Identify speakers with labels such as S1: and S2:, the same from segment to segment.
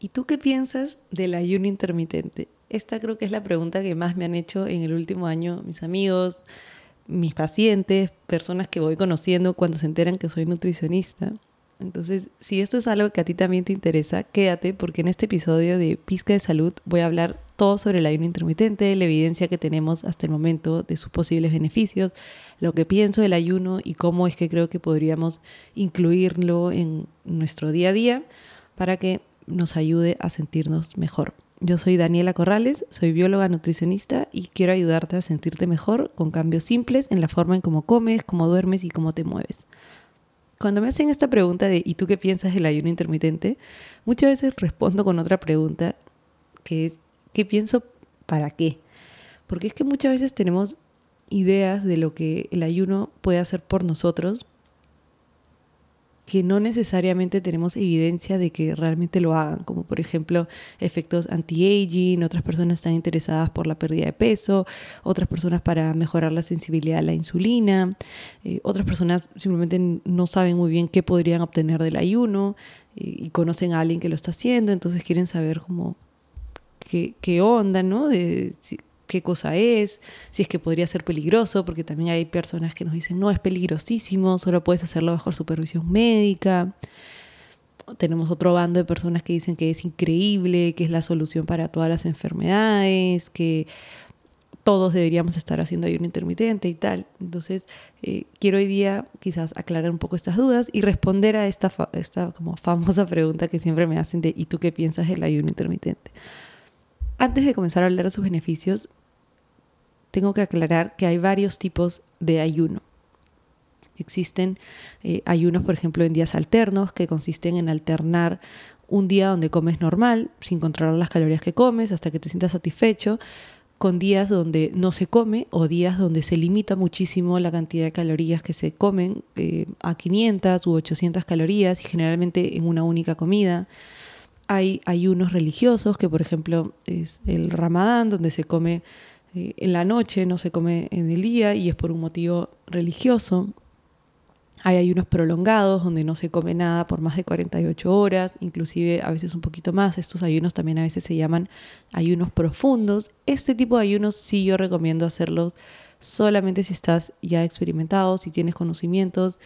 S1: ¿Y tú qué piensas del ayuno intermitente? Esta creo que es la pregunta que más me han hecho en el último año mis amigos, mis pacientes, personas que voy conociendo cuando se enteran que soy nutricionista. Entonces, si esto es algo que a ti también te interesa, quédate porque en este episodio de Pizca de Salud voy a hablar todo sobre el ayuno intermitente, la evidencia que tenemos hasta el momento de sus posibles beneficios, lo que pienso del ayuno y cómo es que creo que podríamos incluirlo en nuestro día a día para que nos ayude a sentirnos mejor. Yo soy Daniela Corrales, soy bióloga nutricionista y quiero ayudarte a sentirte mejor con cambios simples en la forma en cómo comes, cómo duermes y cómo te mueves. Cuando me hacen esta pregunta de ¿y tú qué piensas del ayuno intermitente? Muchas veces respondo con otra pregunta que es ¿qué pienso para qué? Porque es que muchas veces tenemos ideas de lo que el ayuno puede hacer por nosotros, que no necesariamente tenemos evidencia de que realmente lo hagan, como por ejemplo efectos anti-aging, otras personas están interesadas por la pérdida de peso, otras personas para mejorar la sensibilidad a la insulina, eh, otras personas simplemente no saben muy bien qué podrían obtener del ayuno eh, y conocen a alguien que lo está haciendo, entonces quieren saber cómo qué, qué onda, ¿no? De, qué cosa es, si es que podría ser peligroso, porque también hay personas que nos dicen, no, es peligrosísimo, solo puedes hacerlo bajo supervisión médica. Tenemos otro bando de personas que dicen que es increíble, que es la solución para todas las enfermedades, que todos deberíamos estar haciendo ayuno intermitente y tal. Entonces, eh, quiero hoy día quizás aclarar un poco estas dudas y responder a esta, esta como famosa pregunta que siempre me hacen de ¿y tú qué piensas del ayuno intermitente? Antes de comenzar a hablar de sus beneficios, tengo que aclarar que hay varios tipos de ayuno. Existen eh, ayunos, por ejemplo, en días alternos, que consisten en alternar un día donde comes normal, sin controlar las calorías que comes, hasta que te sientas satisfecho, con días donde no se come o días donde se limita muchísimo la cantidad de calorías que se comen eh, a 500 u 800 calorías y generalmente en una única comida. Hay ayunos religiosos, que por ejemplo es el ramadán, donde se come eh, en la noche, no se come en el día y es por un motivo religioso. Hay ayunos prolongados donde no se come nada por más de 48 horas, inclusive a veces un poquito más. Estos ayunos también a veces se llaman ayunos profundos. Este tipo de ayunos sí yo recomiendo hacerlos solamente si estás ya experimentado, si tienes conocimientos,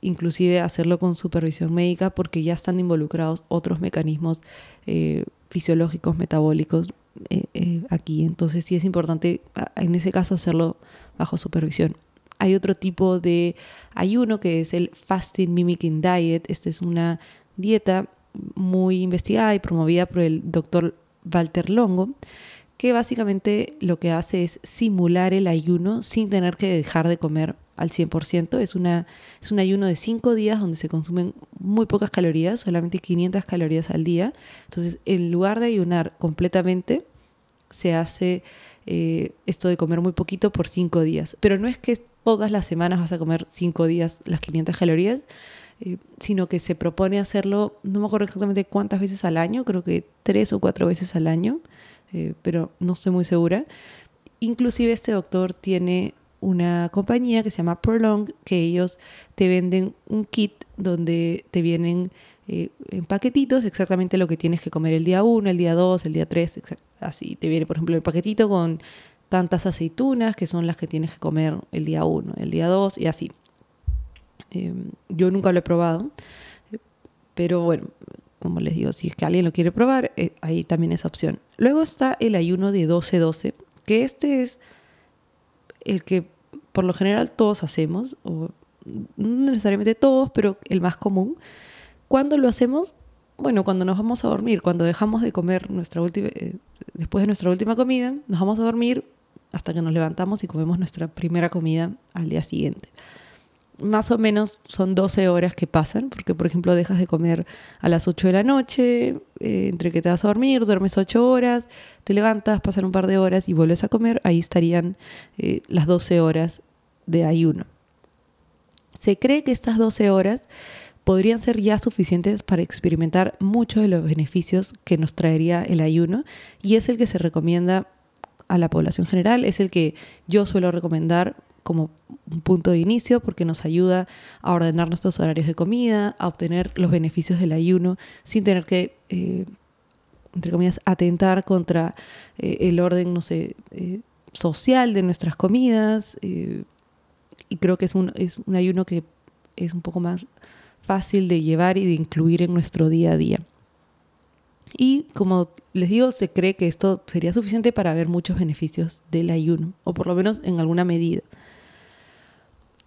S1: inclusive hacerlo con supervisión médica porque ya están involucrados otros mecanismos eh, fisiológicos, metabólicos eh, eh, aquí. Entonces sí es importante en ese caso hacerlo bajo supervisión. Hay otro tipo de ayuno que es el Fasting Mimicking Diet. Esta es una dieta muy investigada y promovida por el doctor Walter Longo, que básicamente lo que hace es simular el ayuno sin tener que dejar de comer al 100%. Es, una, es un ayuno de 5 días donde se consumen muy pocas calorías, solamente 500 calorías al día. Entonces, en lugar de ayunar completamente, se hace eh, esto de comer muy poquito por 5 días. Pero no es que todas las semanas vas a comer 5 días las 500 calorías, eh, sino que se propone hacerlo, no me acuerdo exactamente cuántas veces al año, creo que 3 o 4 veces al año, eh, pero no estoy muy segura. Inclusive este doctor tiene una compañía que se llama Prolong, que ellos te venden un kit donde te vienen eh, en paquetitos exactamente lo que tienes que comer el día 1, el día 2, el día 3, así. Te viene, por ejemplo, el paquetito con tantas aceitunas que son las que tienes que comer el día 1, el día 2 y así. Em, yo nunca lo he probado, pero bueno, como les digo, si es que alguien lo quiere probar, eh, ahí también esa opción. Luego está el ayuno de 12-12, que este es el que por lo general todos hacemos, o no necesariamente todos, pero el más común. ¿Cuándo lo hacemos? Bueno, cuando nos vamos a dormir, cuando dejamos de comer nuestra última, eh, después de nuestra última comida, nos vamos a dormir hasta que nos levantamos y comemos nuestra primera comida al día siguiente más o menos son 12 horas que pasan, porque por ejemplo dejas de comer a las 8 de la noche, eh, entre que te vas a dormir, duermes 8 horas, te levantas, pasan un par de horas y vuelves a comer, ahí estarían eh, las 12 horas de ayuno. Se cree que estas 12 horas podrían ser ya suficientes para experimentar muchos de los beneficios que nos traería el ayuno y es el que se recomienda a la población general, es el que yo suelo recomendar como un punto de inicio porque nos ayuda a ordenar nuestros horarios de comida, a obtener los beneficios del ayuno sin tener que eh, entre comillas, atentar contra eh, el orden, no sé, eh, social de nuestras comidas. y creo que es un, es un ayuno que es un poco más fácil de llevar y de incluir en nuestro día a día. Y como les digo, se cree que esto sería suficiente para ver muchos beneficios del ayuno, o por lo menos en alguna medida.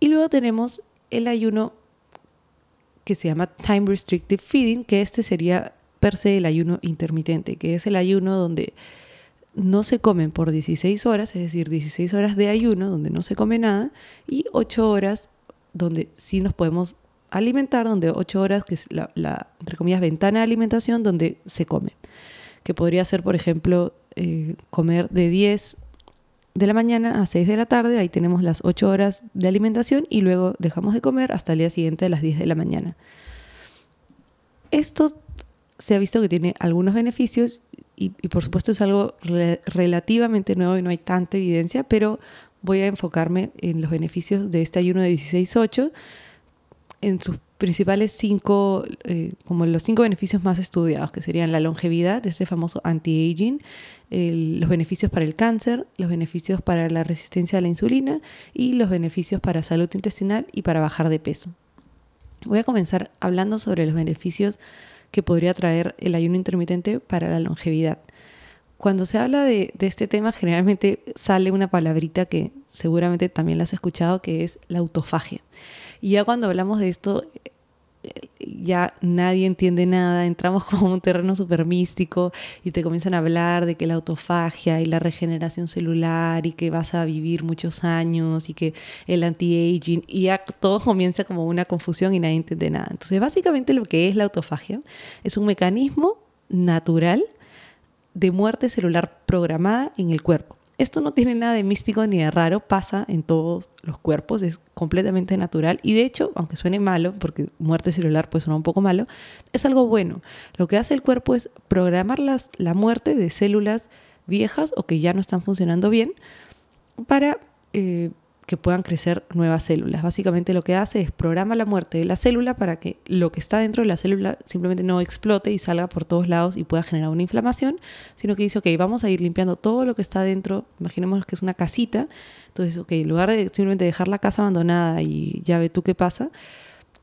S1: Y luego tenemos el ayuno que se llama Time Restricted Feeding, que este sería per se el ayuno intermitente, que es el ayuno donde no se comen por 16 horas, es decir, 16 horas de ayuno donde no se come nada, y 8 horas donde sí nos podemos alimentar, donde 8 horas, que es la, entre comillas, ventana de alimentación, donde se come. Que podría ser, por ejemplo, eh, comer de 10 de la mañana a 6 de la tarde, ahí tenemos las 8 horas de alimentación y luego dejamos de comer hasta el día siguiente a las 10 de la mañana. Esto se ha visto que tiene algunos beneficios y, por supuesto es algo relativamente nuevo y no hay tanta evidencia, pero voy a enfocarme en los beneficios de este ayuno de 16-8 en sus principales cinco, eh, como los cinco beneficios más estudiados, que serían la longevidad, ese famoso anti-aging, los beneficios para el cáncer, los beneficios para la resistencia a la insulina y los beneficios para salud intestinal y para bajar de peso. Voy a comenzar hablando sobre los beneficios que podría traer el ayuno intermitente para la longevidad. Cuando se habla de, de este tema, generalmente sale una palabrita que seguramente también la has escuchado, que es la autofagia. Y ya cuando hablamos de esto, ya nadie entiende nada, entramos como un terreno súper místico y te comienzan a hablar de que la autofagia y la regeneración celular y que vas a vivir muchos años y que el anti-aging y ya todo comienza como una confusión y nadie entiende nada. Entonces básicamente lo que es la autofagia es un mecanismo natural de muerte celular programada en el cuerpo. Esto no tiene nada de místico ni de raro, pasa en todos los cuerpos, es completamente natural y de hecho, aunque suene malo, porque muerte celular puede sonar un poco malo, es algo bueno. Lo que hace el cuerpo es programar la muerte de células viejas o que ya no están funcionando bien para eh, que puedan crecer nuevas células. Básicamente lo que hace es programa la muerte de la célula para que lo que está dentro de la célula simplemente no explote y salga por todos lados y pueda generar una inflamación, sino que dice, ok, vamos a ir limpiando todo lo que está dentro, imaginemos que es una casita, entonces, ok, en lugar de simplemente dejar la casa abandonada y ya ve tú qué pasa,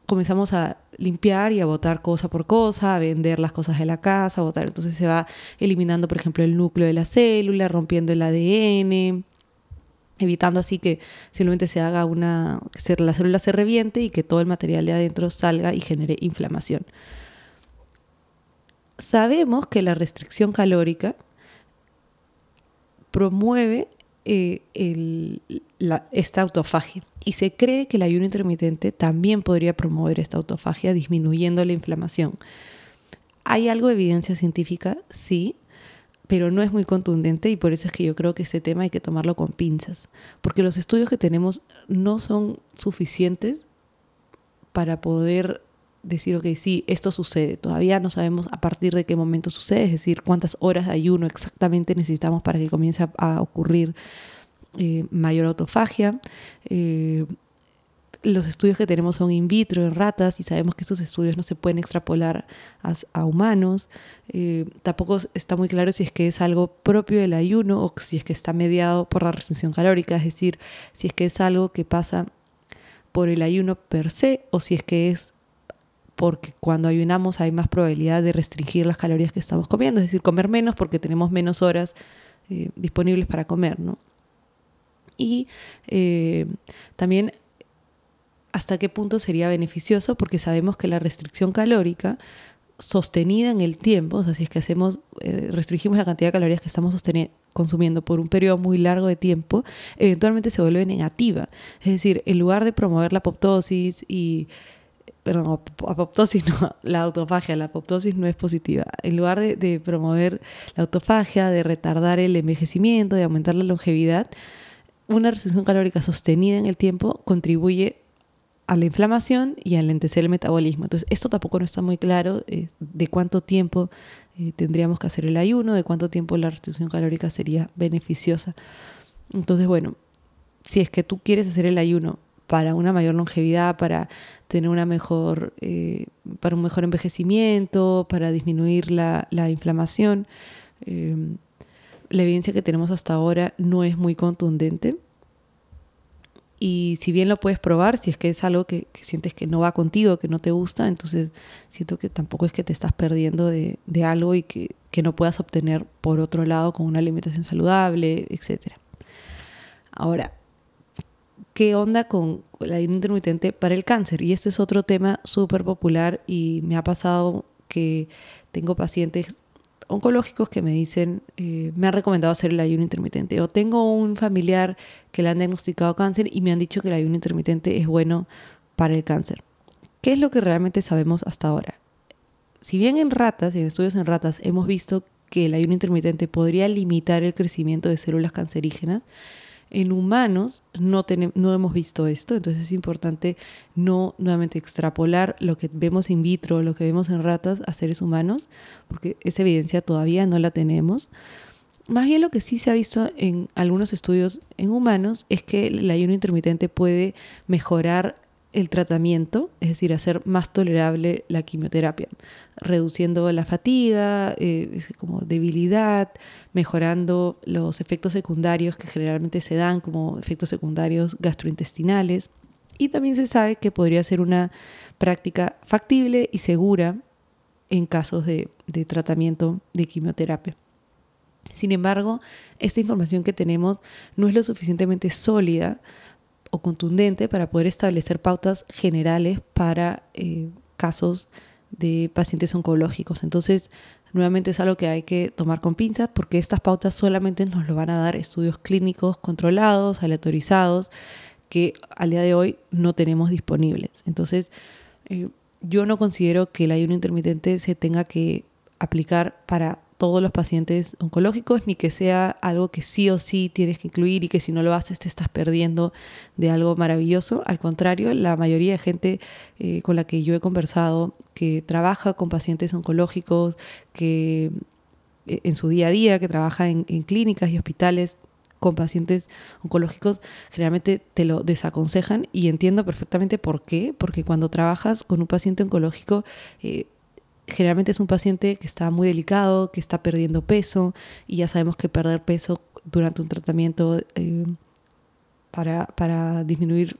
S1: comenzamos a limpiar y a botar cosa por cosa, a vender las cosas de la casa, a botar. Entonces se va eliminando, por ejemplo, el núcleo de la célula, rompiendo el ADN, evitando así que simplemente se haga una, que la célula se reviente y que todo el material de adentro salga y genere inflamación. Sabemos que la restricción calórica promueve eh, esta autofagia y se cree que el ayuno intermitente también podría promover esta autofagia disminuyendo la inflamación. ¿Hay algo de evidencia científica? Sí, pero no es muy contundente y por eso es que yo creo que este tema hay que tomarlo con pinzas, porque los estudios que tenemos no son suficientes para poder decir, ok, sí, esto sucede. Todavía no sabemos a partir de qué momento sucede, es decir, cuántas horas de ayuno exactamente necesitamos para que comience a, ocurrir eh, mayor autofagia. Eh, los estudios que tenemos son in vitro en ratas y sabemos que esos estudios no se pueden extrapolar a, humanos. Eh, tampoco está muy claro si es que es algo propio del ayuno o si es que está mediado por la restricción calórica, es decir, si es que es algo que pasa por el ayuno per se o si es que es porque cuando ayunamos hay más probabilidad de restringir las calorías que estamos comiendo, es decir, comer menos porque tenemos menos horas eh, disponibles para comer, ¿no? Y eh, también hasta qué punto sería beneficioso, porque sabemos que la restricción calórica sostenida en el tiempo, o sea, si es que hacemos, eh, restringimos la cantidad de calorías que estamos consumiendo por un periodo muy largo de tiempo, eventualmente se vuelve negativa. Es decir, en lugar de promover la apoptosis y perdón, apoptosis no, la autofagia, la apoptosis no es positiva. En lugar de, de, promover la autofagia, de retardar el envejecimiento, de aumentar la longevidad, una restricción calórica sostenida en el tiempo contribuye a la inflamación y a lentecer el metabolismo. Entonces, esto tampoco no está muy claro eh, de cuánto tiempo eh, tendríamos que hacer el ayuno, de cuánto tiempo la restricción calórica sería beneficiosa. Entonces, bueno, si es que tú quieres hacer el ayuno para una mayor longevidad, para tener una mejor, eh, para un mejor envejecimiento, para disminuir la, inflamación. La evidencia que tenemos hasta ahora no es muy contundente. Y si bien lo puedes probar, si es que es algo que, sientes que no va contigo, que no te gusta, entonces siento que tampoco es que te estás perdiendo de, algo y que, que, no puedas obtener por otro lado con una alimentación saludable, etc. Ahora, ¿qué onda con la ayuno intermitente para el cáncer? Y este es otro tema súper popular y me ha pasado que tengo pacientes oncológicos que me dicen, eh, me han recomendado hacer el ayuno intermitente. O tengo un familiar que le han diagnosticado cáncer y me han dicho que el ayuno intermitente es bueno para el cáncer. ¿Qué es lo que realmente sabemos hasta ahora? Si bien en ratas, en estudios en ratas, hemos visto que el ayuno intermitente podría limitar el crecimiento de células cancerígenas, en humanos no, no hemos visto esto, entonces es importante no nuevamente extrapolar lo que vemos in vitro, lo que vemos en ratas a seres humanos, porque esa evidencia todavía no la tenemos. Más bien lo que sí se ha visto en algunos estudios en humanos es que el ayuno intermitente puede mejorar el tratamiento, es decir, hacer más tolerable la quimioterapia, reduciendo la fatiga, eh, como debilidad, mejorando los efectos secundarios que generalmente se dan como efectos secundarios gastrointestinales. Y también se sabe que podría ser una práctica factible y segura en casos de, de tratamiento de quimioterapia. Sin embargo, esta información que tenemos no es lo suficientemente sólida o contundente para poder establecer pautas generales para eh, casos de pacientes oncológicos. Entonces, nuevamente es algo que hay que tomar con pinzas porque estas pautas solamente nos lo van a dar estudios clínicos controlados, aleatorizados, que al día de hoy no tenemos disponibles. Entonces, eh, yo no considero que el ayuno intermitente se tenga que aplicar para todos los pacientes oncológicos, ni que sea algo que sí o sí tienes que incluir y que si no lo haces te estás perdiendo de algo maravilloso. Al contrario, la mayoría de gente eh, con la que yo he conversado, que trabaja con pacientes oncológicos, que eh, en su día a día, que trabaja en, clínicas y hospitales, con pacientes oncológicos generalmente te lo desaconsejan y entiendo perfectamente por qué, porque cuando trabajas con un paciente oncológico eh, generalmente es un paciente que está muy delicado, que está perdiendo peso y ya sabemos que perder peso durante un tratamiento eh, para, para disminuir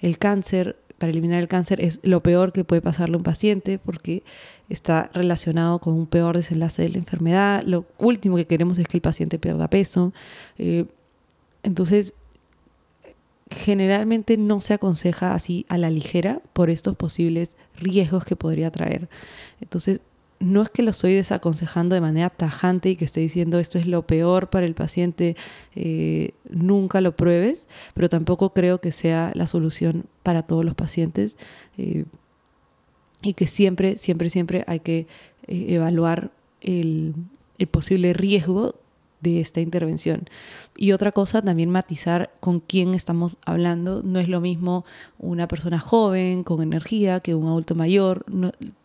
S1: el cáncer, para eliminar el cáncer, es lo peor que puede pasarle a un paciente porque está relacionado con un peor desenlace de la enfermedad. Lo último que queremos es que el paciente pierda peso. Eh, entonces, generalmente no se aconseja así a la ligera por estos posibles riesgos que podría traer. Entonces, no es que lo estoy desaconsejando de manera tajante y que esté diciendo esto es lo peor para el paciente, eh, nunca lo pruebes, pero tampoco creo que sea la solución para todos los pacientes eh, y que siempre, siempre, siempre hay que eh, evaluar el, el posible riesgo de esta intervención. Y otra cosa, también matizar con quién estamos hablando. No es lo mismo una persona joven, con energía, que un adulto mayor.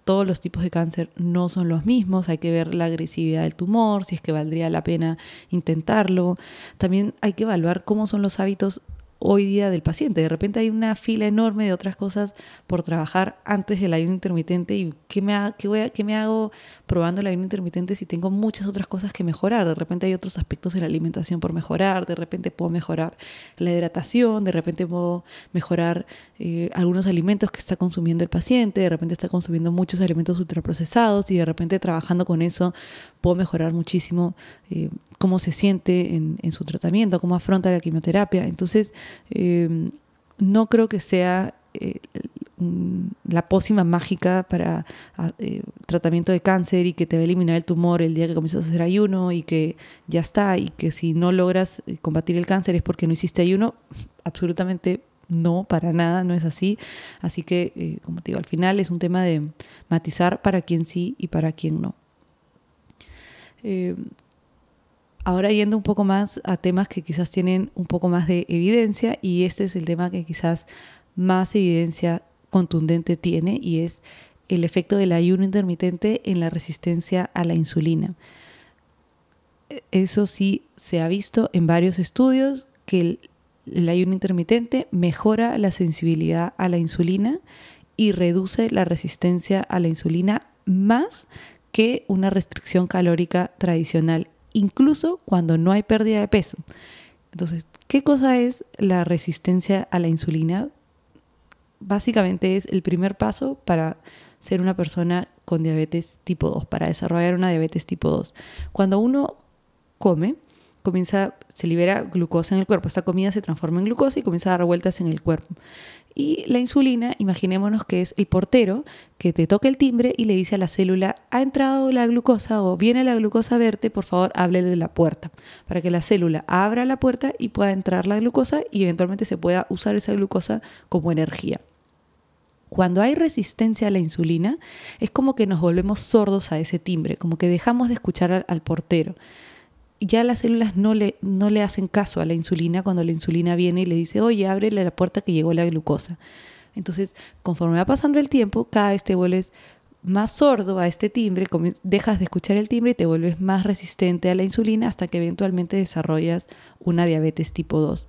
S1: todos los tipos de cáncer no son los mismos. Hay que ver la agresividad del tumor, si es que valdría la pena intentarlo. También hay que evaluar cómo son los hábitos hoy día del paciente. De repente hay una fila enorme de otras cosas por trabajar antes del ayuno intermitente y ¿qué me, qué voy a, me hago probando el ayuno intermitente si tengo muchas otras cosas que mejorar? De repente hay otros aspectos de la alimentación por mejorar, de repente puedo mejorar la hidratación, de repente puedo mejorar eh, algunos alimentos que está consumiendo el paciente, de repente está consumiendo muchos alimentos ultraprocesados y de repente trabajando con eso puedo mejorar muchísimo eh, cómo se siente en, en su tratamiento, cómo afronta la quimioterapia. Entonces, Em, no creo que sea eh, la pócima mágica para eh, tratamiento de cáncer y que te va a eliminar el tumor el día que comienzas a hacer ayuno y que ya está y que si no logras eh, combatir el cáncer es porque no hiciste ayuno. Absolutamente no, para nada, no es así. Así que, como te digo, al final es un tema de matizar para quién sí y para quién no. Ahora yendo un poco más a temas que quizás tienen un poco más de evidencia y este es el tema que quizás más evidencia contundente tiene y es el efecto del ayuno intermitente en la resistencia a la insulina. Eso sí se ha visto en varios estudios que el ayuno intermitente mejora la sensibilidad a la insulina y reduce la resistencia a la insulina más que una restricción calórica tradicional, incluso cuando no hay pérdida de peso. Entonces, ¿qué cosa es la resistencia a la insulina? Básicamente es el primer paso para ser una persona con diabetes tipo 2, para desarrollar una diabetes tipo 2. Cuando uno come, comienza, se libera glucosa en el cuerpo. Esta comida se transforma en glucosa y comienza a dar vueltas en el cuerpo. Y la insulina, imaginémonos que es el portero que te toca el timbre y le dice a la célula, ha entrado la glucosa o viene la glucosa a verte, por favor, hable de la puerta, para que la célula abra la puerta y pueda entrar la glucosa y eventualmente se pueda usar esa glucosa como energía. Cuando hay resistencia a la insulina, es como que nos volvemos sordos a ese timbre, como que dejamos de escuchar al, portero ya las células no le, no le hacen caso a la insulina cuando la insulina viene y le dice, oye, ábrele la puerta que llegó la glucosa. Entonces, conforme va pasando el tiempo, cada vez te vuelves más sordo a este timbre, dejas de escuchar el timbre y te vuelves más resistente a la insulina hasta que eventualmente desarrollas una diabetes tipo 2.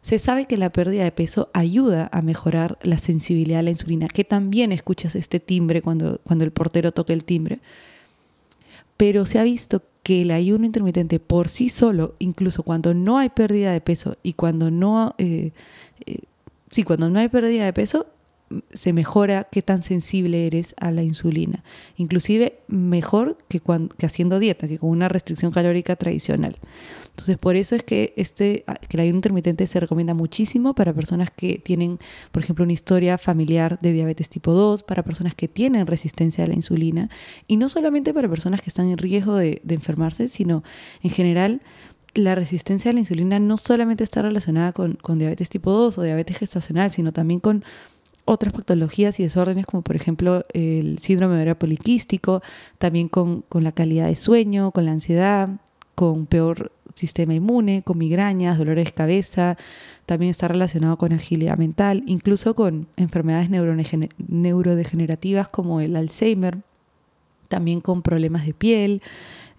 S1: Se sabe que la pérdida de peso ayuda a mejorar la sensibilidad a la insulina, que también escuchas este timbre cuando, cuando el portero toca el timbre. Pero se ha visto que el ayuno intermitente por sí solo, incluso cuando no hay pérdida de peso y cuando no, eh, eh, sí, cuando no hay pérdida de peso, se mejora qué tan sensible eres a la insulina. Inclusive mejor que, cuando, que haciendo dieta, que con una restricción calórica tradicional. Entonces, por eso es que, este, que el ayuno intermitente se recomienda muchísimo para personas que tienen, por ejemplo, una historia familiar de diabetes tipo 2, para personas que tienen resistencia a la insulina, y no solamente para personas que están en riesgo de, enfermarse, sino en general la resistencia a la insulina no solamente está relacionada con, con, diabetes tipo 2 o diabetes gestacional, sino también con otras patologías y desórdenes como por ejemplo el síndrome ovario poliquístico, también con, con, la calidad de sueño, con la ansiedad, con peor sistema inmune, con migrañas, dolores de cabeza, también está relacionado con agilidad mental, incluso con enfermedades neurodegenerativas como el Alzheimer, también con problemas de piel,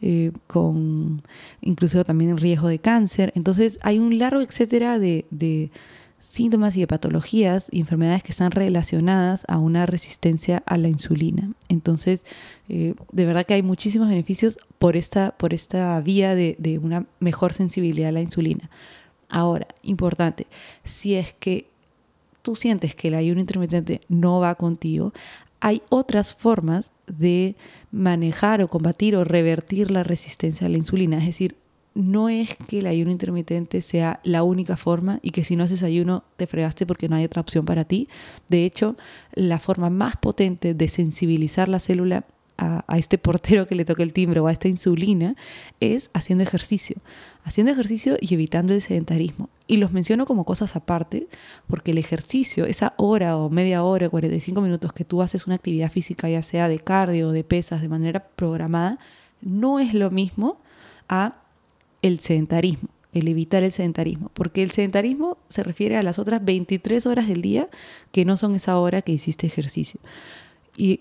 S1: eh, con incluso también riesgo de cáncer. Entonces hay un largo etcétera de síntomas y de patologías y enfermedades que están relacionadas a una resistencia a la insulina. Entonces, eh, de verdad que hay muchísimos beneficios por esta, por esta vía de, de una mejor sensibilidad a la insulina. Ahora, importante, si es que tú sientes que el ayuno intermitente no va contigo, hay otras formas de manejar o combatir o revertir la resistencia a la insulina. Es decir, no es que el ayuno intermitente sea la única forma y que si no haces ayuno te fregaste porque no hay otra opción para ti. De hecho, la forma más potente de sensibilizar la célula a, este portero que le toca el timbre o a esta insulina es haciendo ejercicio. Haciendo ejercicio y evitando el sedentarismo. Y los menciono como cosas aparte porque el ejercicio, esa hora o media hora, 45 minutos que tú haces una actividad física, ya sea de cardio o de pesas, de manera programada, no es lo mismo a el sedentarismo, el evitar el sedentarismo, porque el sedentarismo se refiere a las otras 23 horas del día que no son esa hora que hiciste ejercicio. Y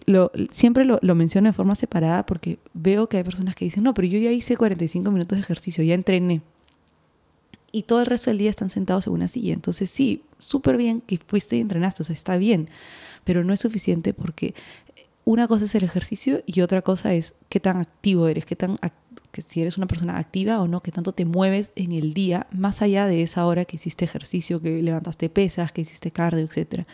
S1: siempre lo, lo, menciono de forma separada porque veo que hay personas que dicen, no, pero yo ya hice 45 minutos de ejercicio, ya entrené. Y todo el resto del día están sentados en una silla. Entonces sí, súper bien que fuiste y entrenaste, o sea, está bien, pero no es suficiente porque una cosa es el ejercicio y otra cosa es qué tan activo eres, qué tan activo que si eres una persona activa o no, que tanto te mueves en el día, más allá de esa hora que hiciste ejercicio, que levantaste pesas, que hiciste cardio, etc.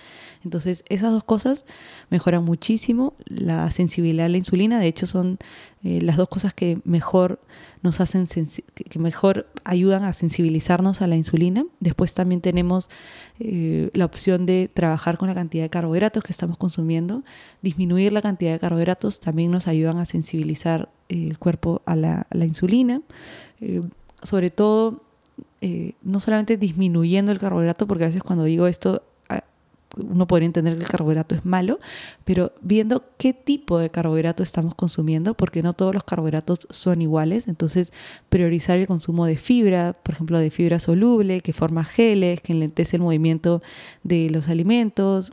S1: Entonces, esas dos cosas mejoran muchísimo la sensibilidad a la insulina. De hecho, son eh, las dos cosas que mejor nos hacen, que mejor ayudan a sensibilizarnos a la insulina. Después también tenemos eh, la opción de trabajar con la cantidad de carbohidratos que estamos consumiendo. Disminuir la cantidad de carbohidratos también nos ayudan a sensibilizar el cuerpo a la, insulina. Eh, sobre todo, eh, no solamente disminuyendo el carbohidrato, porque a veces cuando digo esto uno podría entender que el carbohidrato es malo, pero viendo qué tipo de carbohidrato estamos consumiendo, porque no todos los carbohidratos son iguales, entonces priorizar el consumo de fibra, por ejemplo, de fibra soluble, que forma geles, que enlentece el movimiento de los alimentos,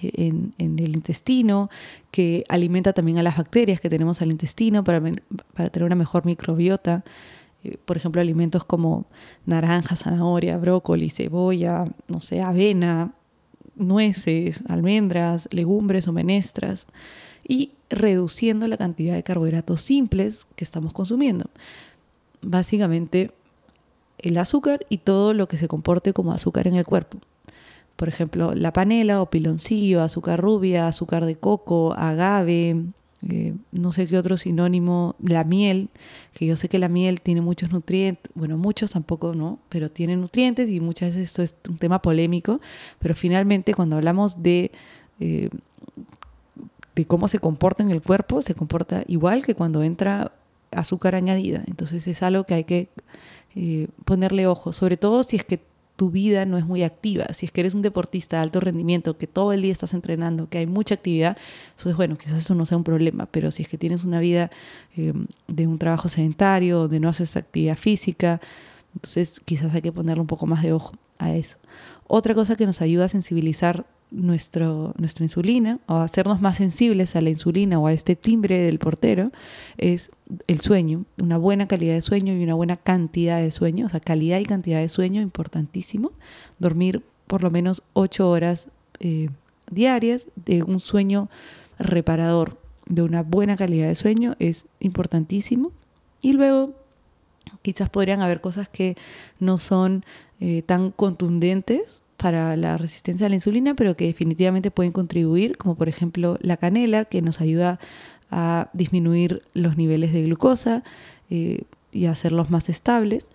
S1: en, el intestino, que alimenta también a las bacterias que tenemos al intestino para, para tener una mejor microbiota. eh, por ejemplo, alimentos como naranja, zanahoria, brócoli, cebolla, no sé, avena, nueces, almendras, legumbres o menestras y reduciendo la cantidad de carbohidratos simples que estamos consumiendo. Básicamente el azúcar y todo lo que se comporte como azúcar en el cuerpo. Por ejemplo, la panela o piloncillo, azúcar rubia, azúcar de coco, agave, eh, no sé qué otro sinónimo, la miel, que yo sé que la miel tiene muchos nutrientes, bueno, muchos tampoco, ¿no? Pero tiene nutrientes y muchas veces esto es un tema polémico, pero finalmente cuando hablamos de, eh, de cómo se comporta en el cuerpo, se comporta igual que cuando entra azúcar añadida. Entonces es algo que hay que eh, ponerle ojo, sobre todo si es que tu vida no es muy activa. Si es que eres un deportista de alto rendimiento, que todo el día estás entrenando, que hay mucha actividad, entonces, bueno, quizás eso no sea un problema, pero si es que tienes una vida eh, de un trabajo sedentario, donde no haces actividad física, entonces quizás hay que ponerle un poco más de ojo a eso. Otra cosa que nos ayuda a sensibilizar nuestro, nuestra insulina o hacernos más sensibles a la insulina o a este timbre del portero es el sueño, una buena calidad de sueño y una buena cantidad de sueño, o sea, calidad y cantidad de sueño importantísimo. Dormir por lo menos ocho horas eh, diarias de un sueño reparador, de una buena calidad de sueño es importantísimo. Y luego quizás podrían haber cosas que no son eh, tan contundentes para la resistencia a la insulina, pero que definitivamente pueden contribuir, como por ejemplo la canela, que nos ayuda a disminuir los niveles de glucosa eh, y hacerlos más estables.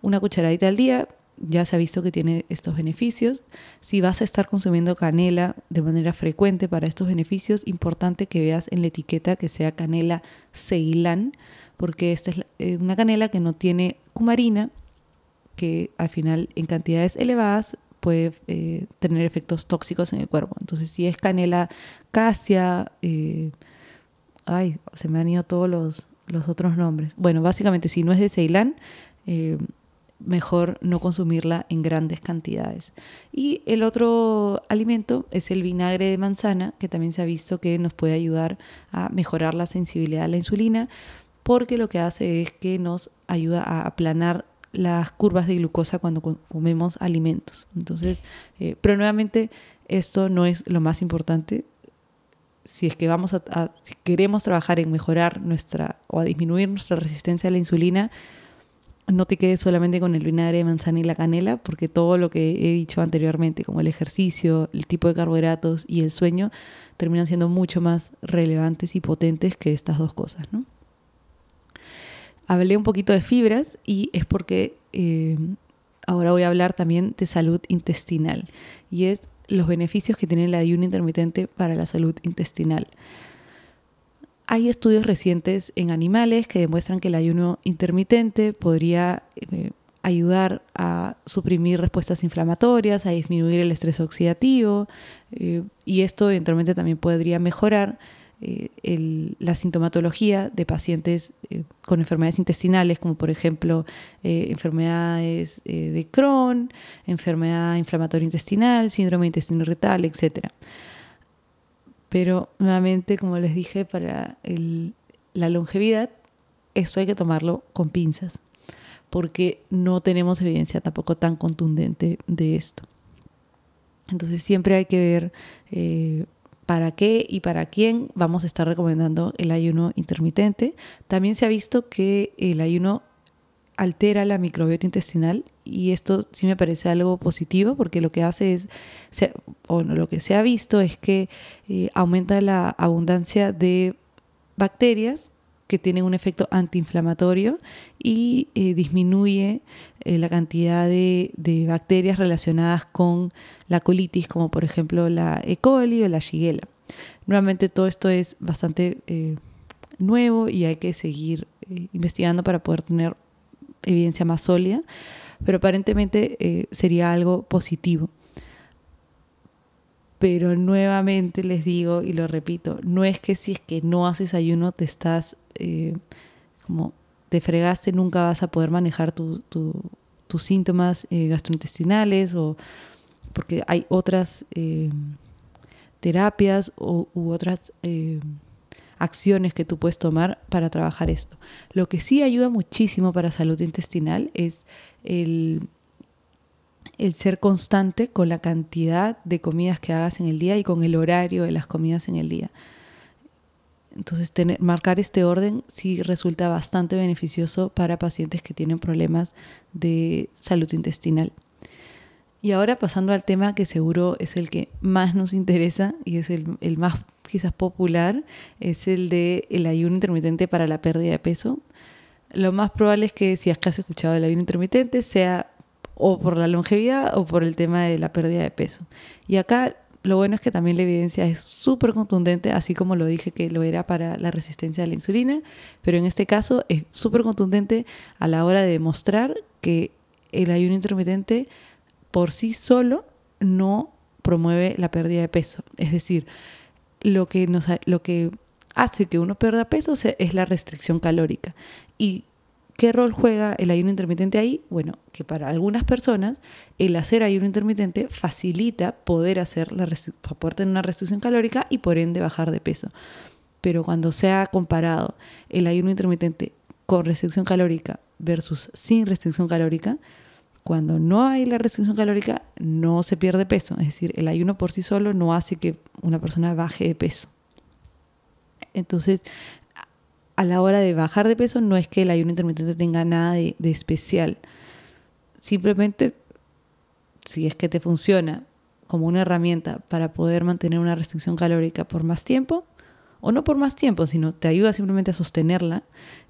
S1: Una cucharadita al día ya se ha visto que tiene estos beneficios. Si vas a estar consumiendo canela de manera frecuente para estos beneficios, importante que veas en la etiqueta que sea canela Ceilán, porque esta es eh, una canela que no tiene cumarina, que al final en cantidades elevadas puede eh, tener efectos tóxicos en el cuerpo. Entonces, si es canela casia, eh, ay, se me han ido todos los, los, otros nombres. Bueno, básicamente, si no es de Ceilán, eh, mejor no consumirla en grandes cantidades. Y el otro alimento es el vinagre de manzana, que también se ha visto que nos puede ayudar a mejorar la sensibilidad a la insulina, porque lo que hace es que nos ayuda a aplanar las curvas de glucosa cuando comemos alimentos. Entonces, eh, pero nuevamente esto no es lo más importante. Si es que vamos a, queremos trabajar en mejorar nuestra o a disminuir nuestra resistencia a la insulina, no te quedes solamente con el vinagre de manzana y la canela, porque todo lo que he dicho anteriormente, como el ejercicio, el tipo de carbohidratos y el sueño, terminan siendo mucho más relevantes y potentes que estas dos cosas, ¿no? Hablé un poquito de fibras y es porque eh, ahora voy a hablar también de salud intestinal y es los beneficios que tiene el ayuno intermitente para la salud intestinal. Hay estudios recientes en animales que demuestran que el ayuno intermitente podría eh, ayudar a suprimir respuestas inflamatorias, a disminuir el estrés oxidativo eh, y esto eventualmente también podría mejorar eh, la sintomatología de pacientes eh, con enfermedades intestinales, como por ejemplo eh, enfermedades de Crohn, enfermedad inflamatoria intestinal, síndrome intestino irritable, etc. Pero nuevamente, como les dije, para la longevidad, esto hay que tomarlo con pinzas, porque no tenemos evidencia tampoco tan contundente de esto. Entonces siempre hay que ver para qué y para quién vamos a estar recomendando el ayuno intermitente. También se ha visto que el ayuno altera la microbiota intestinal y esto sí me parece algo positivo porque lo que hace es, o lo que se ha visto es que eh, aumenta la abundancia de bacterias que tienen un efecto antiinflamatorio y eh, disminuye eh, la cantidad de, bacterias relacionadas con la colitis, como por ejemplo la E. coli o la Shigella. Nuevamente todo esto es bastante eh, nuevo y hay que seguir investigando para poder tener evidencia más sólida, pero aparentemente sería algo positivo. Pero nuevamente les digo y lo repito, no es que si es que no haces ayuno te estás eh, como te fregaste, nunca vas a poder manejar tus síntomas eh, gastrointestinales o porque hay otras eh, terapias u otras acciones que tú puedes tomar para trabajar esto. Lo que sí ayuda muchísimo para salud intestinal es el, el ser constante con la cantidad de comidas que hagas en el día y con el horario de las comidas en el día. Entonces, tener, marcar este orden sí resulta bastante beneficioso para pacientes que tienen problemas de salud intestinal. Y ahora pasando al tema que seguro es el que más nos interesa y es el, el más quizás popular, es el de el ayuno intermitente para la pérdida de peso. Lo más probable es que si has escuchado el ayuno intermitente sea o por la longevidad o por el tema de la pérdida de peso. Y acá lo bueno es que también la evidencia es súper contundente, así como lo dije que lo era para la resistencia a la insulina, pero en este caso es súper contundente a la hora de demostrar que el ayuno intermitente por sí solo no promueve la pérdida de peso. Es decir, lo que, lo que hace que uno pierda peso es la restricción calórica. Y ¿Qué rol juega el ayuno intermitente ahí? Bueno, que para algunas personas el hacer ayuno intermitente facilita poder hacer la poder tener una restricción calórica y por ende bajar de peso. Pero cuando se ha comparado el ayuno intermitente con restricción calórica versus sin restricción calórica, cuando no hay la restricción calórica no se pierde peso. Es decir, el ayuno por sí solo no hace que una persona baje de peso. Entonces, a la hora de bajar de peso no es que el ayuno intermitente tenga nada de, especial. Simplemente, si es que te funciona como una herramienta para poder mantener una restricción calórica por más tiempo, o no por más tiempo, sino te ayuda simplemente a sostenerla,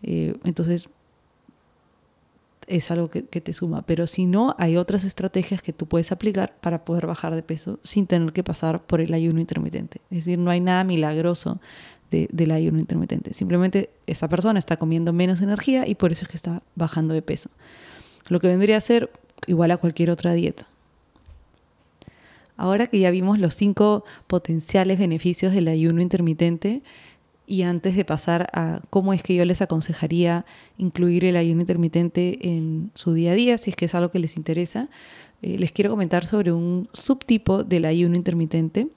S1: eh, entonces es algo que, que, te suma. Pero si no, hay otras estrategias que tú puedes aplicar para poder bajar de peso sin tener que pasar por el ayuno intermitente. Es decir, no hay nada milagroso de, del ayuno intermitente. Simplemente esa persona está comiendo menos energía y por eso es que está bajando de peso. Lo que vendría a ser igual a cualquier otra dieta. Ahora que ya vimos los cinco potenciales beneficios del ayuno intermitente y antes de pasar a cómo es que yo les aconsejaría incluir el ayuno intermitente en su día a día, si es que es algo que les interesa, eh, les quiero comentar sobre un subtipo del ayuno intermitente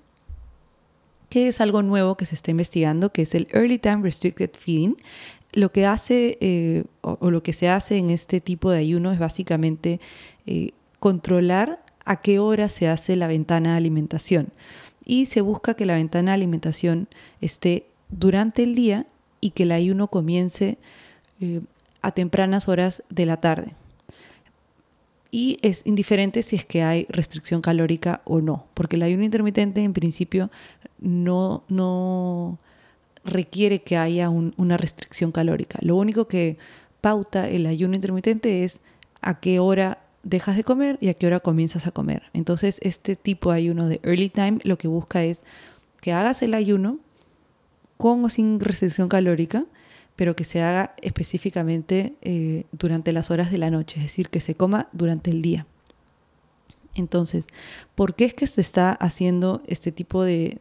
S1: que es algo nuevo que se está investigando, que es el Early Time Restricted Feeding. Lo que hace eh, o, lo que se hace en este tipo de ayuno es básicamente eh, controlar a qué hora se hace la ventana de alimentación. Y se busca que la ventana de alimentación esté durante el día y que el ayuno comience eh, a tempranas horas de la tarde y es indiferente si es que hay restricción calórica o no, porque el ayuno intermitente en principio no, no requiere que haya una restricción calórica. Lo único que pauta el ayuno intermitente es a qué hora dejas de comer y a qué hora comienzas a comer. Entonces, este tipo de ayuno de early time lo que busca es que hagas el ayuno con o sin restricción calórica, pero que se haga específicamente eh, durante las horas de la noche, es decir, que se coma durante el día. Entonces, ¿por qué es que se está haciendo este tipo de,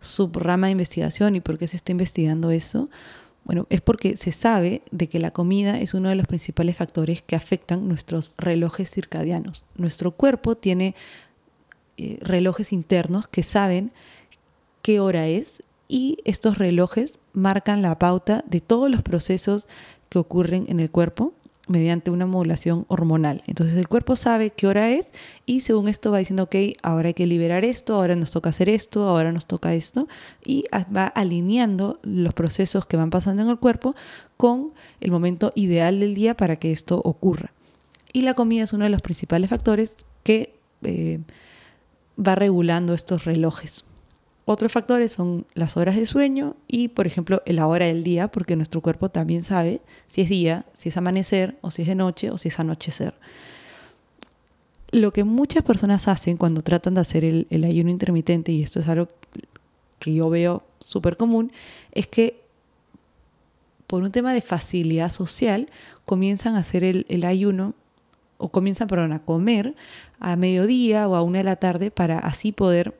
S1: subrama de investigación y por qué se está investigando eso? Bueno, es porque se sabe de que la comida es uno de los principales factores que afectan nuestros relojes circadianos. Nuestro cuerpo tiene eh, relojes internos que saben qué hora es y estos relojes marcan la pauta de todos los procesos que ocurren en el cuerpo mediante una modulación hormonal. Entonces el cuerpo sabe qué hora es y según esto va diciendo, ok, ahora hay que liberar esto, ahora nos toca hacer esto, ahora nos toca esto y va alineando los procesos que van pasando en el cuerpo con el momento ideal del día para que esto ocurra. Y la comida es uno de los principales factores que eh, va regulando estos relojes. Otros factores son las horas de sueño y, por ejemplo, la hora del día, porque nuestro cuerpo también sabe si es día, si es amanecer, o si es de noche, o si es anochecer. Lo que muchas personas hacen cuando tratan de hacer el, ayuno intermitente, y esto es algo que yo veo súper común, es que por un tema de facilidad social comienzan a hacer el, el ayuno o comienzan, perdón, a comer a mediodía o a una de la tarde para así poder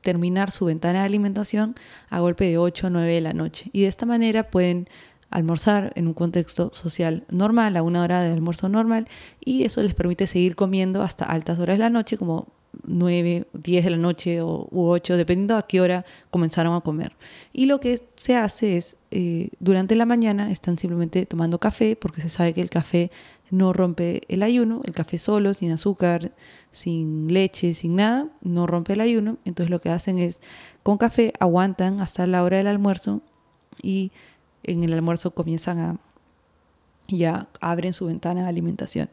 S1: terminar su ventana de alimentación a golpe de 8 o 9 de la noche. Y de esta manera pueden almorzar en un contexto social normal, a una hora de almuerzo normal, y eso les permite seguir comiendo hasta altas horas de la noche, como 9, 10 de la noche o, u 8, dependiendo a qué hora comenzaron a comer. Y lo que se hace es, eh, durante la mañana están simplemente tomando café, porque se sabe que el café no rompe el ayuno, el café solo, sin azúcar, sin leche, sin nada, no rompe el ayuno. Entonces lo que hacen es, con café aguantan hasta la hora del almuerzo y en el almuerzo comienzan a, ya abren su ventana de alimentación.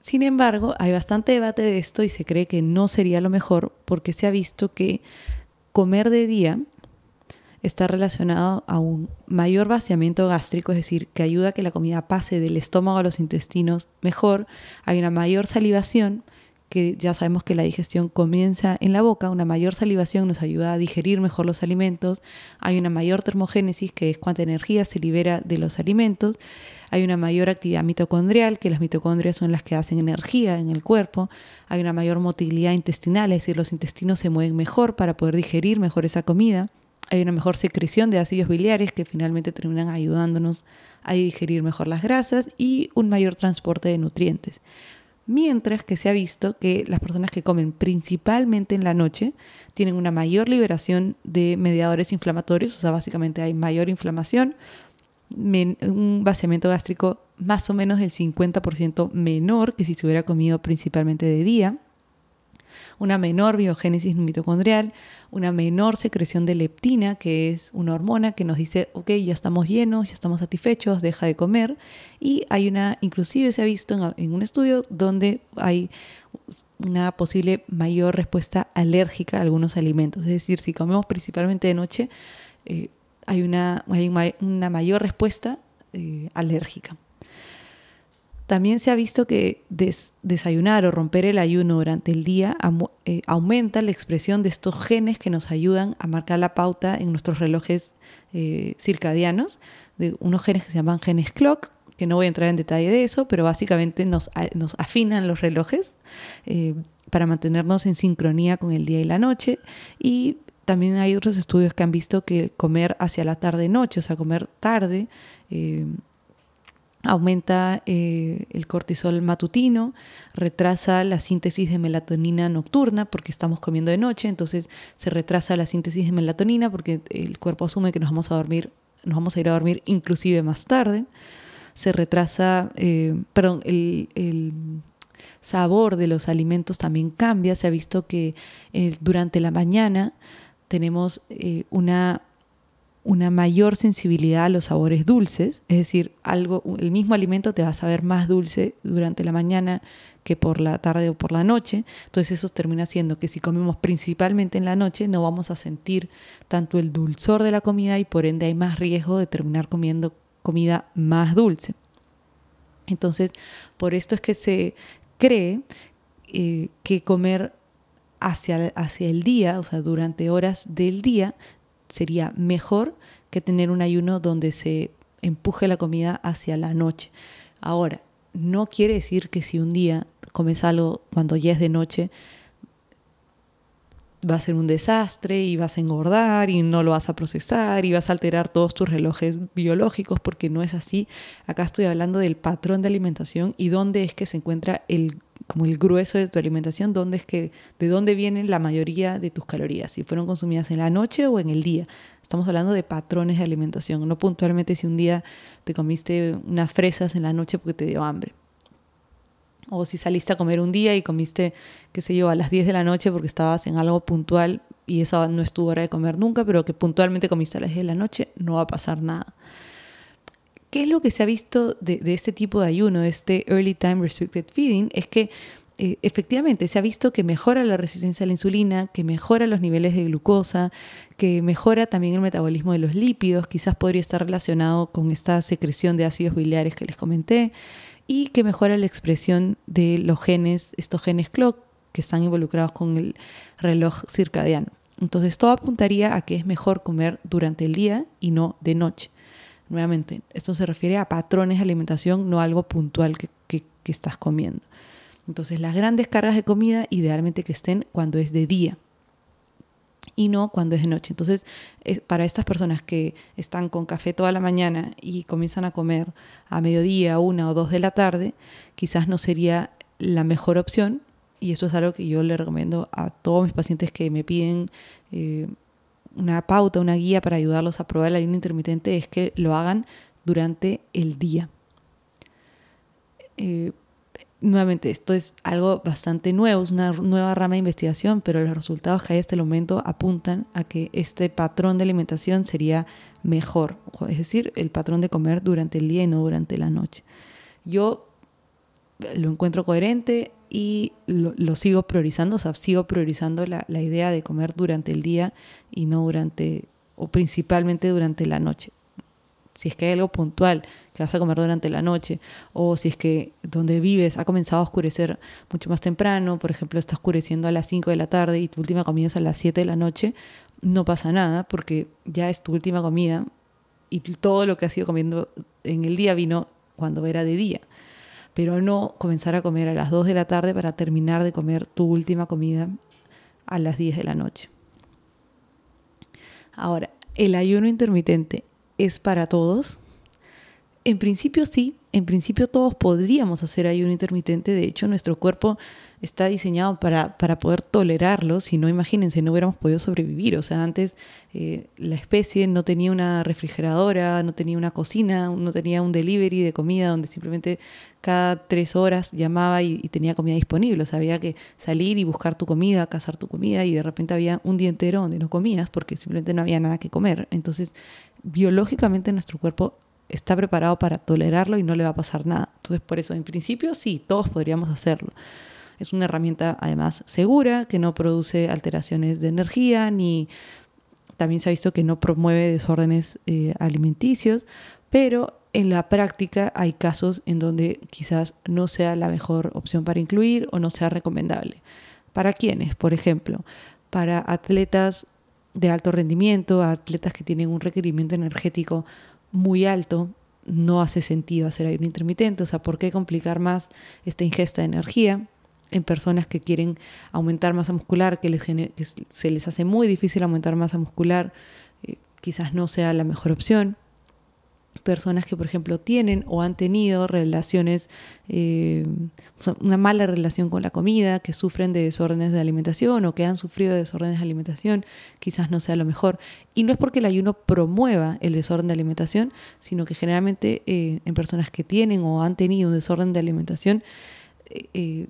S1: Sin embargo, hay bastante debate de esto y se cree que no sería lo mejor porque se ha visto que comer de día está relacionado a un mayor vaciamiento gástrico, es decir, que ayuda a que la comida pase del estómago a los intestinos mejor, hay una mayor salivación, que ya sabemos que la digestión comienza en la boca, una mayor salivación nos ayuda a digerir mejor los alimentos, hay una mayor termogénesis, que es cuánta energía se libera de los alimentos, hay una mayor actividad mitocondrial, que las mitocondrias son las que hacen energía en el cuerpo, hay una mayor motilidad intestinal, es decir, los intestinos se mueven mejor para poder digerir mejor esa comida, hay una mejor secreción de ácidos biliares que finalmente terminan ayudándonos a digerir mejor las grasas y un mayor transporte de nutrientes. Mientras que se ha visto que las personas que comen principalmente en la noche tienen una mayor liberación de mediadores inflamatorios, o sea, básicamente hay mayor inflamación, un vaciamiento gástrico más o menos del 50% menor que si se hubiera comido principalmente de día una menor biogénesis mitocondrial, una menor secreción de leptina, que es una hormona que nos dice, ok, ya estamos llenos, ya estamos satisfechos, deja de comer. Y hay una, inclusive se ha visto en, un estudio donde hay una posible mayor respuesta alérgica a algunos alimentos. Es decir, si comemos principalmente de noche, eh, hay, una, hay una mayor respuesta eh, alérgica. También se ha visto que desayunar o romper el ayuno durante el día eh, aumenta la expresión de estos genes que nos ayudan a marcar la pauta en nuestros relojes eh, circadianos, de unos genes que se llaman genes clock, que no voy a entrar en detalle de eso, pero básicamente nos, nos afinan los relojes eh, para mantenernos en sincronía con el día y la noche. Y también hay otros estudios que han visto que comer hacia la tarde-noche, o sea, comer tarde, aumenta eh, el cortisol matutino, retrasa la síntesis de melatonina nocturna porque estamos comiendo de noche, entonces se retrasa la síntesis de melatonina porque el cuerpo asume que nos vamos a dormir, nos vamos a ir a dormir inclusive más tarde. Se retrasa, eh, perdón, el, sabor de los alimentos también cambia. Se ha visto que eh, durante la mañana tenemos una una mayor sensibilidad a los sabores dulces, es decir, algo, el mismo alimento te va a saber más dulce durante la mañana que por la tarde o por la noche. Entonces eso termina siendo que si comemos principalmente en la noche no vamos a sentir tanto el dulzor de la comida y por ende hay más riesgo de terminar comiendo comida más dulce. Entonces, por esto es que se cree eh, que comer hacia, hacia el día, o sea, durante horas del día, sería mejor que tener un ayuno donde se empuje la comida hacia la noche. Ahora, no quiere decir que si un día comes algo cuando ya es de noche, va a ser un desastre y vas a engordar y no lo vas a procesar y vas a alterar todos tus relojes biológicos porque no es así. Acá estoy hablando del patrón de alimentación y dónde es que se encuentra el como el grueso de tu alimentación, dónde es que de dónde vienen la mayoría de tus calorías, si fueron consumidas en la noche o en el día. Estamos hablando de patrones de alimentación, no puntualmente si un día te comiste unas fresas en la noche porque te dio hambre. O si saliste a comer un día y comiste, qué sé yo, a las 10 de la noche porque estabas en algo puntual y esa no es tu hora de comer nunca, pero que puntualmente comiste a las 10 de la noche, no va a pasar nada. ¿Qué es lo que se ha visto de, este tipo de ayuno, este Early Time Restricted Feeding? Es que eh, efectivamente se ha visto que mejora la resistencia a la insulina, que mejora los niveles de glucosa, que mejora también el metabolismo de los lípidos, quizás podría estar relacionado con esta secreción de ácidos biliares que les comenté, y que mejora la expresión de los genes, estos genes clock que están involucrados con el reloj circadiano. Entonces todo apuntaría a que es mejor comer durante el día y no de noche. Nuevamente, esto se refiere a patrones de alimentación, no a algo puntual que estás comiendo. Entonces las grandes cargas de comida idealmente que estén cuando es de día y no cuando es de noche. Entonces, para estas personas que están con café toda la mañana y comienzan a comer a mediodía, una o dos de la tarde, quizás no sería la mejor opción y esto es algo que yo le recomiendo a todos mis pacientes que me piden eh, una pauta, una guía para ayudarlos a probar el ayuno intermitente, es que lo hagan durante el día. Eh, nuevamente, esto es algo bastante nuevo, es una nueva rama de investigación, pero los resultados que hay hasta el momento apuntan a que este patrón de alimentación sería mejor, es decir, el patrón de comer durante el día y no durante la noche. Yo lo encuentro coherente y lo, sigo priorizando, o sea, sigo priorizando la, la idea de comer durante el día y no durante, o principalmente durante la noche si es que hay algo puntual que vas a comer durante la noche, o si es que donde vives ha comenzado a oscurecer mucho más temprano, por ejemplo, está oscureciendo a las 5 de la tarde y tu última comida es a las 7 de la noche, no pasa nada porque ya es tu última comida y todo lo que has ido comiendo en el día vino cuando era de día. Pero no comenzar a comer a las 2 de la tarde para terminar de comer tu última comida a las 10 de la noche. Ahora, el ayuno intermitente es para todos? En principio sí, en principio todos podríamos hacer ayuno intermitente, de hecho nuestro cuerpo está diseñado para, para poder tolerarlo, si no imagínense, no hubiéramos podido sobrevivir, o sea, antes eh, la especie no tenía una refrigeradora, no tenía una cocina, no tenía un delivery de comida donde simplemente cada tres horas llamaba y, y tenía comida disponible, o sea, había que salir y buscar tu comida, cazar tu comida y de repente había un día entero donde no comías porque simplemente no había nada que comer, entonces biológicamente nuestro cuerpo está preparado para tolerarlo y no le va a pasar nada. Entonces, por eso, en principio, sí, todos podríamos hacerlo. Es una herramienta, además, segura, que no produce alteraciones de energía, ni también se ha visto que no promueve desórdenes eh, alimenticios, pero en la práctica hay casos en donde quizás no sea la mejor opción para incluir o no sea recomendable. ¿Para quiénes? Por ejemplo, para atletas de alto rendimiento, atletas que tienen un requerimiento energético muy alto, no hace sentido hacer ayuno intermitente. O sea, ¿por qué complicar más esta ingesta de energía en personas que quieren aumentar masa muscular, que, les se les hace muy difícil aumentar masa muscular? Eh, quizás no sea la mejor opción personas que, por ejemplo, tienen o han tenido relaciones, eh, una mala relación con la comida, que sufren de desórdenes de alimentación o que han sufrido de desórdenes de alimentación, quizás no sea lo mejor. Y no es porque el ayuno promueva el desorden de alimentación, sino que generalmente eh, en personas que tienen o han tenido un desorden de alimentación, eh,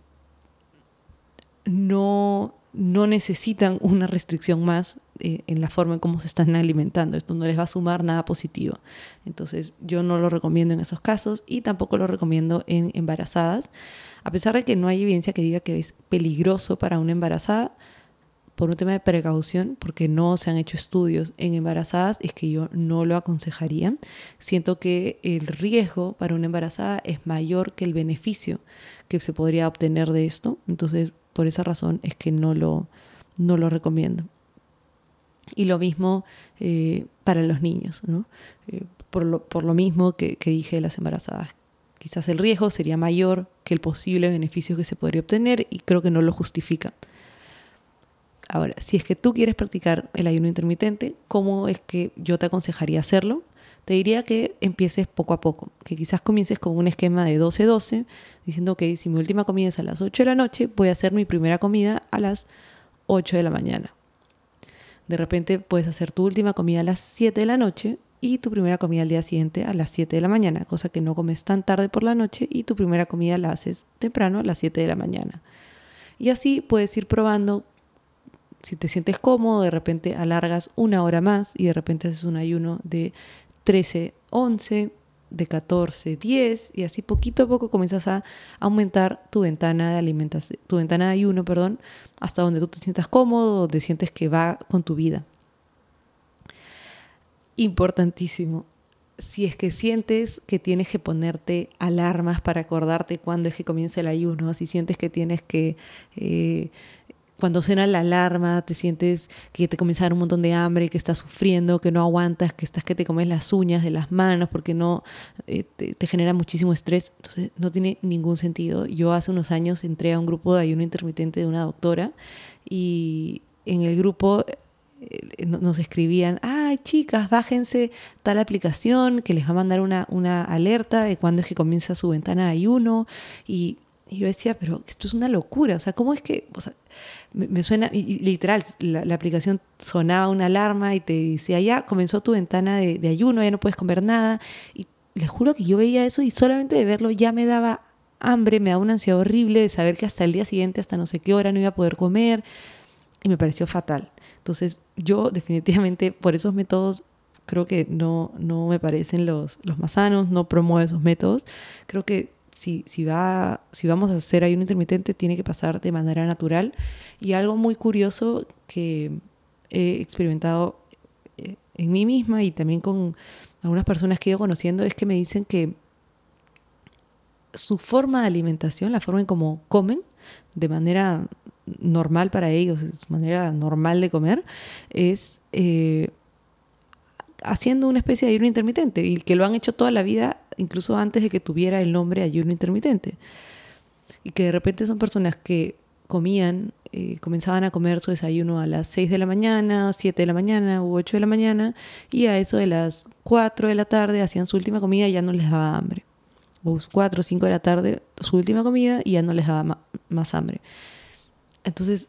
S1: no, no necesitan una restricción más eh, en la forma en cómo se están alimentando. Esto no les va a sumar nada positivo. Entonces yo no lo recomiendo en esos casos y tampoco lo recomiendo en embarazadas. A pesar de que no hay evidencia que diga que es peligroso para una embarazada, por un tema de precaución, porque no se han hecho estudios en embarazadas, es que yo no lo aconsejaría. Siento que el riesgo para una embarazada es mayor que el beneficio que se podría obtener de esto. Entonces, por esa razón es que no lo, no lo recomiendo. Y lo mismo eh, para los niños, ¿no? Eh, por, lo, por, lo, mismo que, que dije de las embarazadas. Quizás el riesgo sería mayor que el posible beneficio que se podría obtener y creo que no lo justifica. Ahora, si es que tú quieres practicar el ayuno intermitente, ¿cómo es que yo te aconsejaría hacerlo? Te diría que empieces poco a poco, que quizás comiences con un esquema de 12-12, diciendo que si mi última comida es a las 8 de la noche, voy a hacer mi primera comida a las 8 de la mañana. De repente puedes hacer tu última comida a las 7 de la noche y tu primera comida al día siguiente a las 7 de la mañana, cosa que no comes tan tarde por la noche y tu primera comida la haces temprano a las 7 de la mañana. Y así puedes ir probando si te sientes cómodo, de repente alargas una hora más y de repente haces un ayuno de 13, 11, de 14, 10 y así poquito a poco comienzas a aumentar tu ventana de alimentación, tu ventana de ayuno, perdón, hasta donde tú te sientas cómodo, donde sientes que va con tu vida. Importantísimo. Si es que sientes que tienes que ponerte alarmas para acordarte cuándo es que comienza el ayuno, si sientes que tienes que eh, cuando suena la alarma, te sientes que te comienza a dar un montón de hambre, que estás sufriendo, que no aguantas, que estás que te comes las uñas de las manos porque no eh, te, genera muchísimo estrés. Entonces no tiene ningún sentido. Yo hace unos años entré a un grupo de ayuno intermitente de una doctora y en el grupo eh, nos escribían, ay chicas, bájense tal aplicación que les va a mandar una, una alerta de cuándo es que comienza su ventana de ayuno y Y yo decía, pero esto es una locura, o sea, ¿cómo es que, o sea, me, suena, y, literal, la, aplicación sonaba una alarma y te decía, ya comenzó tu ventana de, de ayuno, ya no puedes comer nada, y les juro que yo veía eso y solamente de verlo ya me daba hambre, me daba una ansiedad horrible de saber que hasta el día siguiente, hasta no sé qué hora no iba a poder comer, y me pareció fatal. Entonces yo definitivamente por esos métodos creo que no, no me parecen los, los más sanos, no promuevo esos métodos. Creo que si, si, va, si vamos a hacer ayuno intermitente tiene que pasar de manera natural. Y algo muy curioso que he experimentado eh, en mí misma y también con algunas personas que he ido conociendo es que me dicen que su forma de alimentación, la forma en cómo comen, de manera normal para ellos, su manera normal de comer, es eh, haciendo una especie de ayuno intermitente y que lo han hecho toda la vida, incluso antes de que tuviera el nombre ayuno intermitente. Y que de repente son personas que comían, eh, comenzaban a comer su desayuno a las 6 de la mañana, 7 de la mañana u 8 de la mañana y a eso de las 4 de la tarde hacían su última comida y ya no les daba hambre. O 4 o 5 de la tarde su última comida y ya no les daba más hambre. Entonces,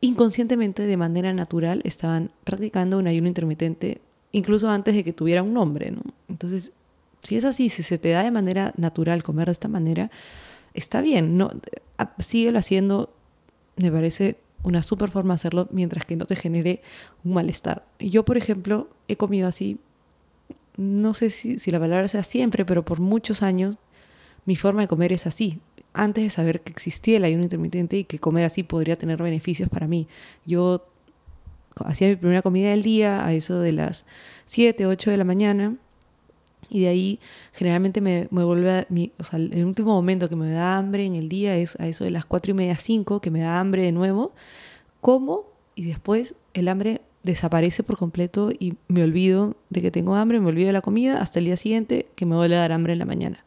S1: inconscientemente, de manera natural, estaban practicando un ayuno intermitente incluso antes de que tuviera un nombre. ¿no? Entonces, si es así, si se te da de manera natural comer de esta manera, está bien. No, síguelo haciendo, me parece una super forma de hacerlo mientras que no te genere un malestar. Yo, por ejemplo, he comido así, no sé si, si la palabra sea siempre, pero por muchos años mi forma de comer es así. Antes de saber que existía el ayuno intermitente y que comer así podría tener beneficios para mí. Yo hacía mi primera comida del día a eso de las 7, 8 de la mañana. Y de ahí generalmente me, me vuelve, mi, o sea, el último momento que me da hambre en el día es a eso de las 4 y media, 5, que me da hambre de nuevo. Como y después el hambre desaparece por completo y me olvido de que tengo hambre, me olvido de la comida hasta el día siguiente que me vuelve a dar hambre en la mañana.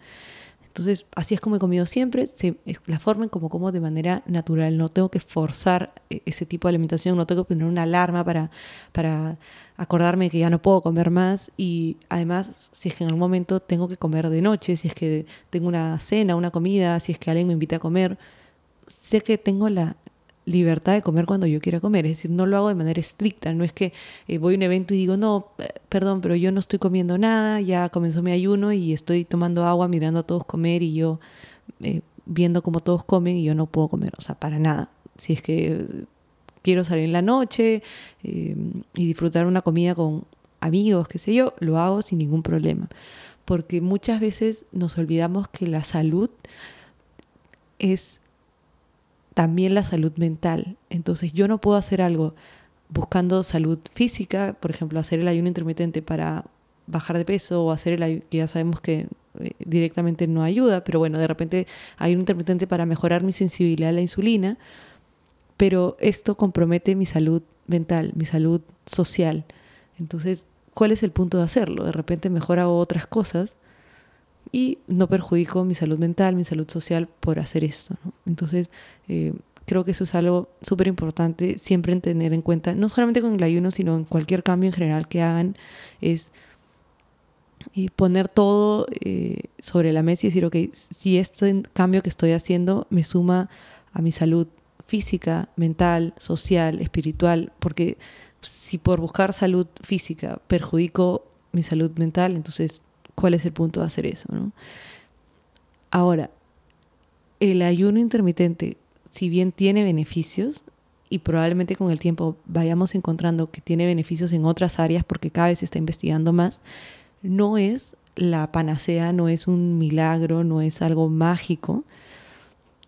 S1: Entonces, así es como he comido siempre, se, la forma en como como de manera natural, no tengo que forzar e, ese tipo de alimentación, no tengo que poner una alarma para, para acordarme que ya no puedo comer más y además, si es que en algún momento tengo que comer de noche, si es que tengo una cena, una comida, si es que alguien me invita a comer, sé que tengo la, libertad de comer cuando yo quiera comer. Es decir, no lo hago de manera estricta. No es que eh, voy a un evento y digo, no, perdón, pero yo no estoy comiendo nada, ya comenzó mi ayuno y estoy tomando agua, mirando a todos comer y yo eh, viendo cómo todos comen y yo no puedo comer. O sea, para nada. Si es que quiero salir en la noche eh, y disfrutar una comida con amigos, qué sé yo, lo hago sin ningún problema. Porque muchas veces nos olvidamos que la salud es también la salud mental. Entonces yo no puedo hacer algo buscando salud física, por ejemplo, hacer el ayuno intermitente para bajar de peso o hacer el ayuno, que ya sabemos que eh, directamente no ayuda, pero bueno, de repente hay un intermitente para mejorar mi sensibilidad a la insulina, pero esto compromete mi salud mental, mi salud social. Entonces, ¿cuál es el punto de hacerlo? De repente mejor otras cosas y no perjudico mi salud mental, mi salud social por hacer esto. Entonces, eh, creo que eso es algo súper importante siempre en tener en cuenta, no solamente con el ayuno, sino en cualquier cambio en general que hagan, es eh, poner todo eh, sobre la mesa y decir, ok, si este cambio que estoy haciendo me suma a mi salud física, mental, social, espiritual, porque si por buscar salud física perjudico mi salud mental, entonces cuál es el punto de hacer eso. ¿no? Ahora, el ayuno intermitente, si bien tiene beneficios, y probablemente con el tiempo vayamos encontrando que tiene beneficios en otras áreas porque cada vez se está investigando más, no es la panacea, no es un milagro, no es algo mágico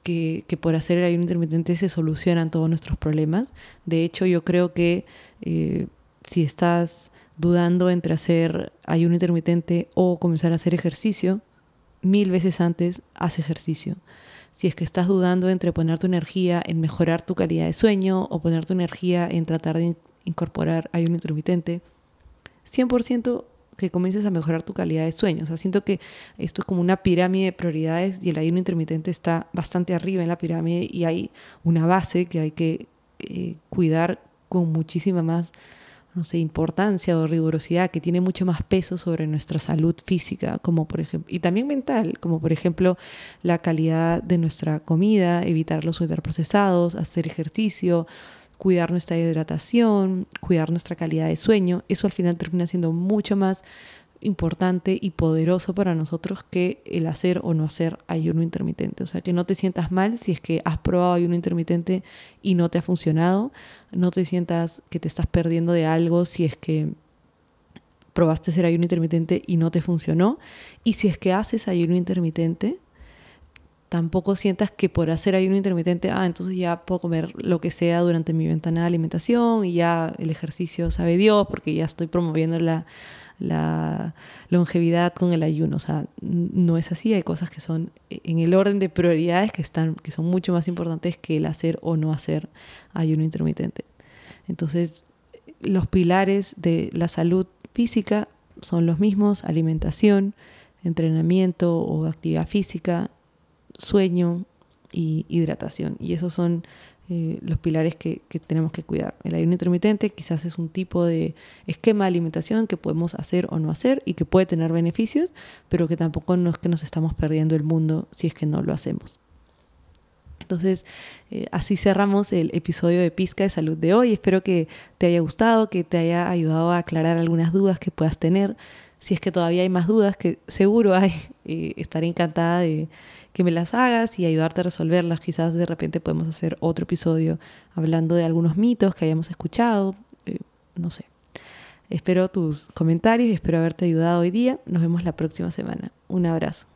S1: que, por hacer el ayuno intermitente se solucionan todos nuestros problemas. De hecho, yo creo que eh, si estás dudando entre hacer ayuno intermitente o comenzar a hacer ejercicio, mil veces antes haz ejercicio. Si es que estás dudando entre poner tu energía en mejorar tu calidad de sueño o poner tu energía en tratar de incorporar ayuno intermitente, 100% que comiences a mejorar tu calidad de sueño. O sea, siento que esto es como una pirámide de prioridades y el ayuno intermitente está bastante arriba en la pirámide y hay una base que hay que eh, cuidar con muchísima más no sé, importancia o rigurosidad que tiene mucho más peso sobre nuestra salud física, como por ejemplo, y también mental, como por ejemplo la calidad de nuestra comida, evitar los ultraprocesados, hacer ejercicio, cuidar nuestra hidratación, cuidar nuestra calidad de sueño, eso al final termina siendo mucho más importante y poderoso para nosotros que el hacer o no hacer ayuno intermitente. O sea, que no te sientas mal si es que has probado ayuno intermitente y no te ha funcionado. No te sientas que te estás perdiendo de algo si es que probaste hacer ayuno intermitente y no te funcionó. Y si es que haces ayuno intermitente, tampoco sientas que por hacer ayuno intermitente, ah, entonces ya puedo comer lo que sea durante mi ventana de alimentación y ya el ejercicio sabe Dios porque ya estoy promoviendo la la longevidad con el ayuno. O sea, no es así. Hay cosas que son en el orden de prioridades que, están, que son mucho más importantes que el hacer o no hacer ayuno intermitente. Entonces, los pilares de la salud física son los mismos, alimentación, entrenamiento o actividad física, sueño y hidratación. Y esos son eh, los pilares que, tenemos que cuidar. El ayuno intermitente quizás es un tipo de esquema de alimentación que podemos hacer o no hacer y que puede tener beneficios, pero que tampoco no es que nos estamos perdiendo el mundo si es que no lo hacemos. Entonces, eh, así cerramos el episodio de Pizca de Salud de hoy. Espero que te haya gustado, que te haya ayudado a aclarar algunas dudas que puedas tener. Si es que todavía hay más dudas, que seguro hay, eh, estaré encantada de que me las hagas y ayudarte a resolverlas. Quizás de repente podemos hacer otro episodio hablando de algunos mitos que hayamos escuchado. Eh, no sé. Espero tus comentarios y espero haberte ayudado hoy día. Nos vemos la próxima semana. Un abrazo.